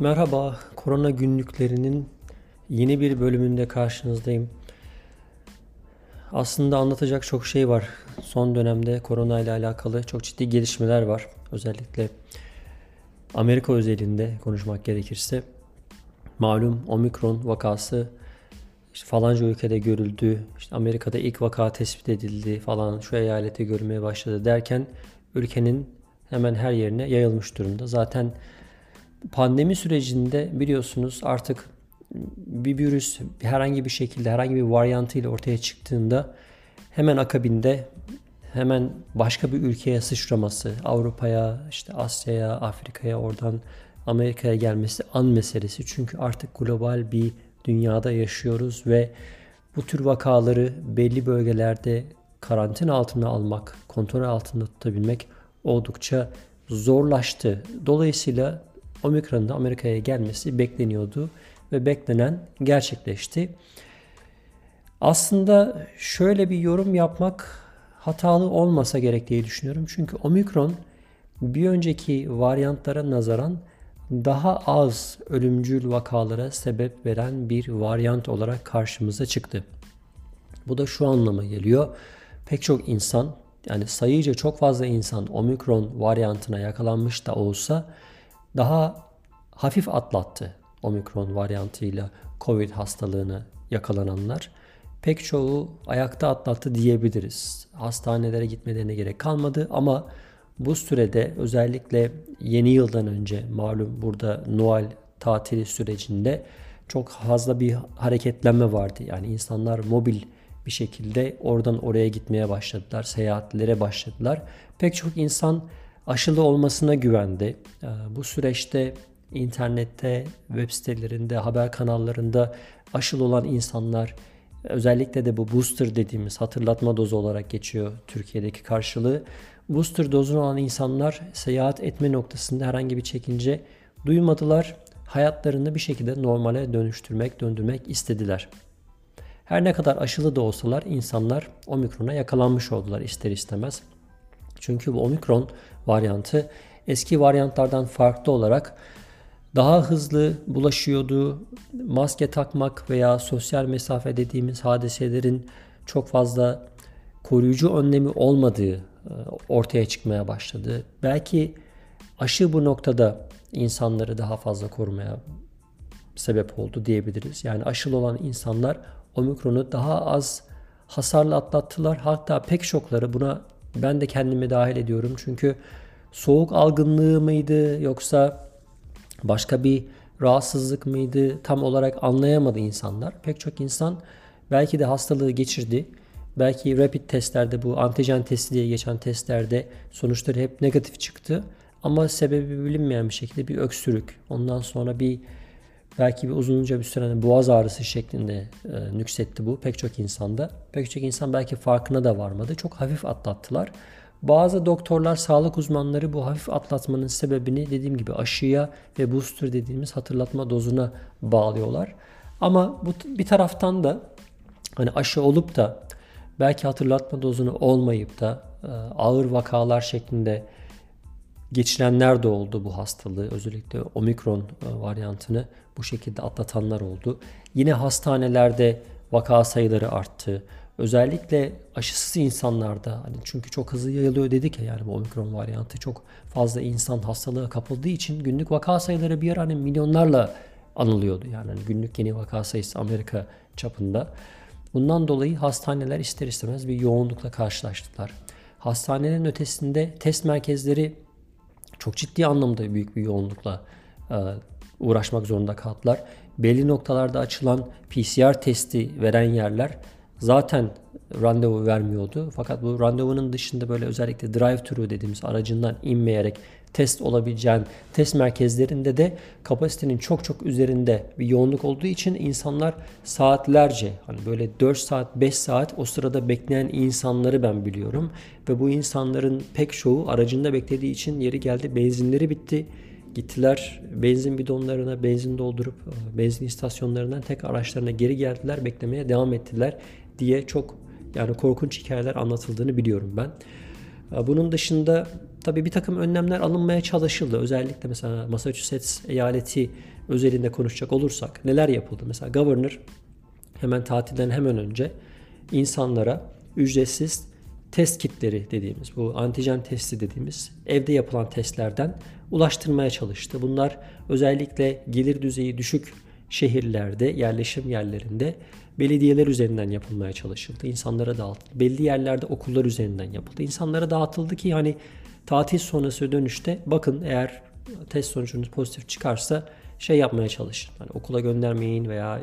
Merhaba, Korona Günlüklerinin yeni bir bölümünde karşınızdayım. Aslında anlatacak çok şey var. Son dönemde korona ile alakalı çok ciddi gelişmeler var. Özellikle Amerika özelinde konuşmak gerekirse malum omikron vakası işte falanca ülkede görüldü. İşte Amerika'da ilk vaka tespit edildi falan şu eyalete görülmeye başladı derken ülkenin hemen her yerine yayılmış durumda. Zaten pandemi sürecinde biliyorsunuz artık bir virüs herhangi bir şekilde herhangi bir varyantıyla ortaya çıktığında hemen akabinde hemen başka bir ülkeye sıçraması, Avrupa'ya, işte Asya'ya, Afrika'ya, oradan Amerika'ya gelmesi an meselesi. Çünkü artık global bir dünyada yaşıyoruz ve bu tür vakaları belli bölgelerde karantina altına almak, kontrol altında tutabilmek oldukça zorlaştı. Dolayısıyla Omikron'un da Amerika'ya gelmesi bekleniyordu ve beklenen gerçekleşti. Aslında şöyle bir yorum yapmak hatalı olmasa gerek diye düşünüyorum. Çünkü Omikron bir önceki varyantlara nazaran daha az ölümcül vakalara sebep veren bir varyant olarak karşımıza çıktı. Bu da şu anlama geliyor. Pek çok insan yani sayıca çok fazla insan omikron varyantına yakalanmış da olsa daha hafif atlattı omikron varyantıyla covid hastalığını yakalananlar. Pek çoğu ayakta atlattı diyebiliriz. Hastanelere gitmelerine gerek kalmadı ama bu sürede özellikle yeni yıldan önce malum burada Noel tatili sürecinde çok fazla bir hareketlenme vardı. Yani insanlar mobil bir şekilde oradan oraya gitmeye başladılar, seyahatlere başladılar. Pek çok insan aşılı olmasına güvendi. Ee, bu süreçte internette, web sitelerinde, haber kanallarında aşılı olan insanlar özellikle de bu booster dediğimiz hatırlatma dozu olarak geçiyor Türkiye'deki karşılığı. Booster dozunu alan insanlar seyahat etme noktasında herhangi bir çekince duymadılar. Hayatlarını bir şekilde normale dönüştürmek, döndürmek istediler. Her ne kadar aşılı da olsalar insanlar omikrona yakalanmış oldular ister istemez. Çünkü bu omikron varyantı eski varyantlardan farklı olarak daha hızlı bulaşıyordu. Maske takmak veya sosyal mesafe dediğimiz hadiselerin çok fazla koruyucu önlemi olmadığı e, ortaya çıkmaya başladı. Belki aşı bu noktada insanları daha fazla korumaya sebep oldu diyebiliriz. Yani aşılı olan insanlar omikronu daha az hasarla atlattılar. Hatta pek çokları buna ben de kendimi dahil ediyorum. Çünkü soğuk algınlığı mıydı yoksa başka bir rahatsızlık mıydı tam olarak anlayamadı insanlar. Pek çok insan belki de hastalığı geçirdi. Belki rapid testlerde bu antijen testi diye geçen testlerde sonuçları hep negatif çıktı. Ama sebebi bilinmeyen bir şekilde bir öksürük, ondan sonra bir belki bir uzunca bir süre boğaz ağrısı şeklinde e, nüksetti bu pek çok insanda. Pek çok insan belki farkına da varmadı. Çok hafif atlattılar. Bazı doktorlar, sağlık uzmanları bu hafif atlatmanın sebebini dediğim gibi aşıya ve booster dediğimiz hatırlatma dozuna bağlıyorlar. Ama bu bir taraftan da hani aşı olup da belki hatırlatma dozunu olmayıp da e, ağır vakalar şeklinde geçirenler de oldu bu hastalığı. Özellikle omikron e, varyantını bu şekilde atlatanlar oldu. Yine hastanelerde vaka sayıları arttı. Özellikle aşısız insanlarda hani çünkü çok hızlı yayılıyor dedik ya yani bu omikron varyantı çok fazla insan hastalığa kapıldığı için günlük vaka sayıları bir ara hani milyonlarla anılıyordu. Yani hani günlük yeni vaka sayısı Amerika çapında. Bundan dolayı hastaneler ister istemez bir yoğunlukla karşılaştılar. Hastanelerin ötesinde test merkezleri çok ciddi anlamda büyük bir yoğunlukla e, uğraşmak zorunda kaldılar. Belli noktalarda açılan PCR testi veren yerler zaten randevu vermiyordu. Fakat bu randevunun dışında böyle özellikle drive-thru dediğimiz aracından inmeyerek test olabileceğin test merkezlerinde de kapasitenin çok çok üzerinde bir yoğunluk olduğu için insanlar saatlerce hani böyle 4 saat 5 saat o sırada bekleyen insanları ben biliyorum ve bu insanların pek çoğu aracında beklediği için yeri geldi benzinleri bitti gittiler benzin bidonlarına benzin doldurup e, benzin istasyonlarından tek araçlarına geri geldiler beklemeye devam ettiler diye çok yani korkunç hikayeler anlatıldığını biliyorum ben. E, bunun dışında tabii bir takım önlemler alınmaya çalışıldı. Özellikle mesela Massachusetts eyaleti özelinde konuşacak olursak neler yapıldı? Mesela governor hemen tatilden hemen önce insanlara ücretsiz test kitleri dediğimiz bu antijen testi dediğimiz evde yapılan testlerden ulaştırmaya çalıştı. Bunlar özellikle gelir düzeyi düşük şehirlerde, yerleşim yerlerinde belediyeler üzerinden yapılmaya çalışıldı. İnsanlara dağıtıldı. Belli yerlerde okullar üzerinden yapıldı. İnsanlara dağıtıldı ki hani tatil sonrası dönüşte bakın eğer test sonucunuz pozitif çıkarsa şey yapmaya çalışın. Hani okula göndermeyin veya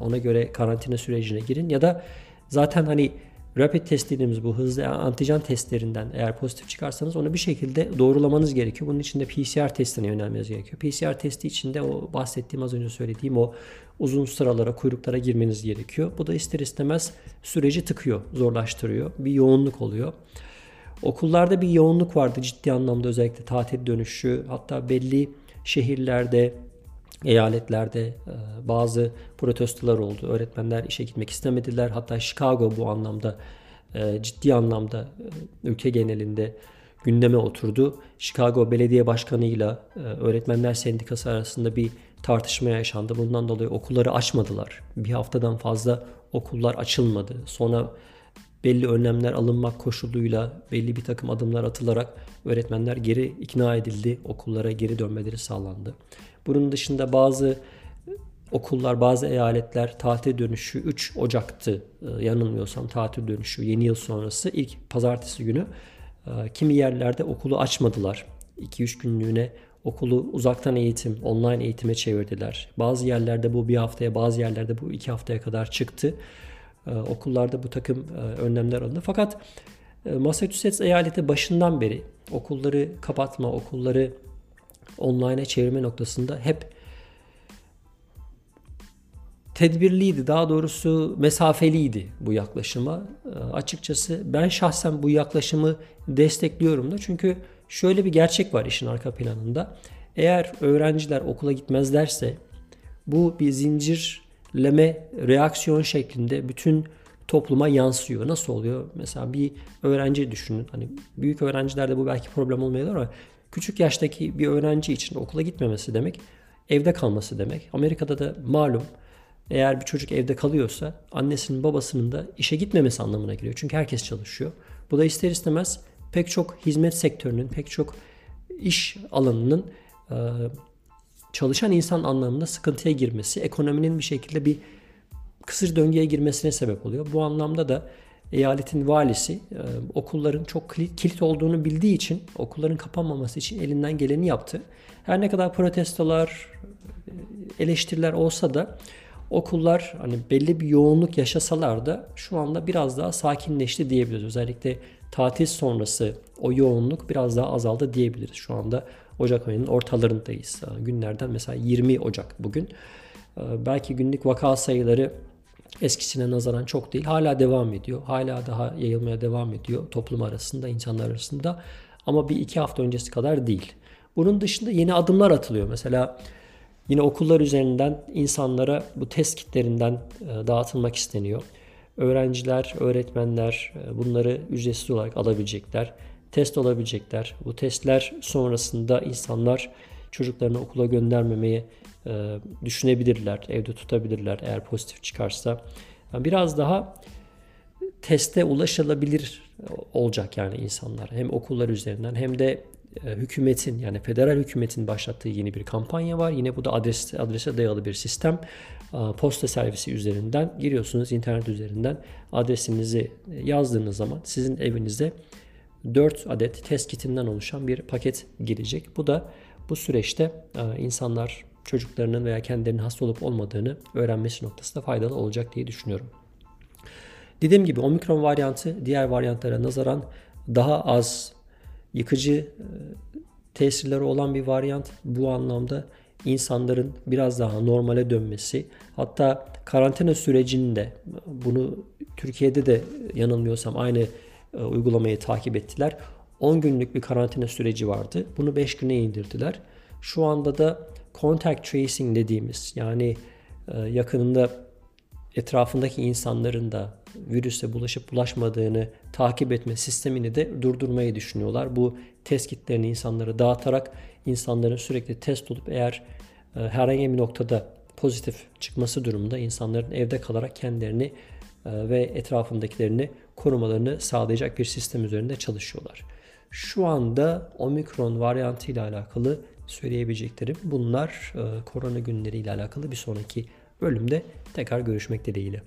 ona göre karantina sürecine girin ya da zaten hani rapid test dediğimiz bu hızlı antijen testlerinden eğer pozitif çıkarsanız onu bir şekilde doğrulamanız gerekiyor. Bunun için de PCR testine yönelmeniz gerekiyor. PCR testi için de o bahsettiğim az önce söylediğim o uzun sıralara, kuyruklara girmeniz gerekiyor. Bu da ister istemez süreci tıkıyor, zorlaştırıyor. Bir yoğunluk oluyor. Okullarda bir yoğunluk vardı ciddi anlamda özellikle tatil dönüşü. Hatta belli şehirlerde, eyaletlerde e, bazı protestolar oldu. Öğretmenler işe gitmek istemediler. Hatta Chicago bu anlamda e, ciddi anlamda e, ülke genelinde gündeme oturdu. Chicago Belediye Başkanı ile Öğretmenler Sendikası arasında bir tartışma yaşandı. Bundan dolayı okulları açmadılar. Bir haftadan fazla okullar açılmadı. Sonra belli önlemler alınmak koşuluyla belli bir takım adımlar atılarak öğretmenler geri ikna edildi. Okullara geri dönmeleri sağlandı. Bunun dışında bazı okullar, bazı eyaletler tatil dönüşü 3 Ocak'tı e, yanılmıyorsam tatil dönüşü yeni yıl sonrası ilk pazartesi günü e, kimi yerlerde okulu açmadılar. 2-3 günlüğüne okulu uzaktan eğitim, online eğitime çevirdiler. Bazı yerlerde bu bir haftaya, bazı yerlerde bu iki haftaya kadar çıktı. Ee, okullarda bu takım e, önlemler alındı. Fakat e, Massachusetts eyaleti başından beri okulları kapatma, okulları online'a çevirme noktasında hep tedbirliydi. Daha doğrusu mesafeliydi bu yaklaşıma. E, açıkçası ben şahsen bu yaklaşımı destekliyorum da. Çünkü şöyle bir gerçek var işin arka planında. Eğer öğrenciler okula gitmezlerse bu bir zincirleme reaksiyon şeklinde bütün topluma yansıyor. Nasıl oluyor? Mesela bir öğrenci düşünün. Hani büyük öğrencilerde bu belki problem olmayabilir ama küçük yaştaki bir öğrenci için okula gitmemesi demek evde kalması demek. Amerika'da da malum eğer bir çocuk evde kalıyorsa annesinin babasının da işe gitmemesi anlamına geliyor. Çünkü herkes çalışıyor. Bu da ister istemez pek çok hizmet sektörünün, pek çok iş alanının çalışan insan anlamında sıkıntıya girmesi, ekonominin bir şekilde bir kısır döngüye girmesine sebep oluyor. Bu anlamda da eyaletin valisi e, okulların çok kilit olduğunu bildiği için okulların kapanmaması için elinden geleni yaptı. Her ne kadar protestolar, e, eleştiriler olsa da okullar hani belli bir yoğunluk yaşasalar da şu anda biraz daha sakinleşti diyebiliriz. Özellikle tatil sonrası o yoğunluk biraz daha azaldı diyebiliriz. Şu anda Ocak ayının ortalarındayız. Günlerden mesela 20 Ocak bugün. E, belki günlük vaka sayıları eskisine nazaran çok değil. Hala devam ediyor. Hala daha yayılmaya devam ediyor toplum arasında, insanlar arasında. Ama bir iki hafta öncesi kadar değil. Bunun dışında yeni adımlar atılıyor. Mesela yine okullar üzerinden insanlara bu test kitlerinden e, dağıtılmak isteniyor. Öğrenciler, öğretmenler e, bunları ücretsiz olarak alabilecekler. Test olabilecekler. Bu testler sonrasında insanlar çocuklarını okula göndermemeye e, düşünebilirler, evde tutabilirler eğer pozitif çıkarsa. Yani biraz daha teste ulaşılabilir olacak yani insanlar. Hem okullar üzerinden hem de e, hükümetin yani federal hükümetin başlattığı yeni bir kampanya var. Yine bu da adres adrese dayalı bir sistem. E, posta servisi üzerinden giriyorsunuz internet üzerinden adresinizi yazdığınız zaman sizin evinize 4 adet test kitinden oluşan bir paket girecek. Bu da bu süreçte insanlar çocuklarının veya kendilerinin hasta olup olmadığını öğrenmesi noktasında faydalı olacak diye düşünüyorum. Dediğim gibi omikron varyantı diğer varyantlara nazaran daha az yıkıcı e, tesirleri olan bir varyant. Bu anlamda insanların biraz daha normale dönmesi hatta karantina sürecinde bunu Türkiye'de de yanılmıyorsam aynı e, uygulamayı takip ettiler. 10 günlük bir karantina süreci vardı. Bunu 5 güne indirdiler. Şu anda da contact tracing dediğimiz yani e, yakınında etrafındaki insanların da virüse bulaşıp bulaşmadığını takip etme sistemini de durdurmayı düşünüyorlar. Bu test kitlerini insanlara dağıtarak insanların sürekli test olup eğer e, herhangi bir noktada pozitif çıkması durumunda insanların evde kalarak kendilerini ve etrafındakilerini korumalarını sağlayacak bir sistem üzerinde çalışıyorlar. Şu anda omikron varyantı ile alakalı söyleyebileceklerim bunlar. E, korona günleri ile alakalı bir sonraki bölümde tekrar görüşmek dileğiyle.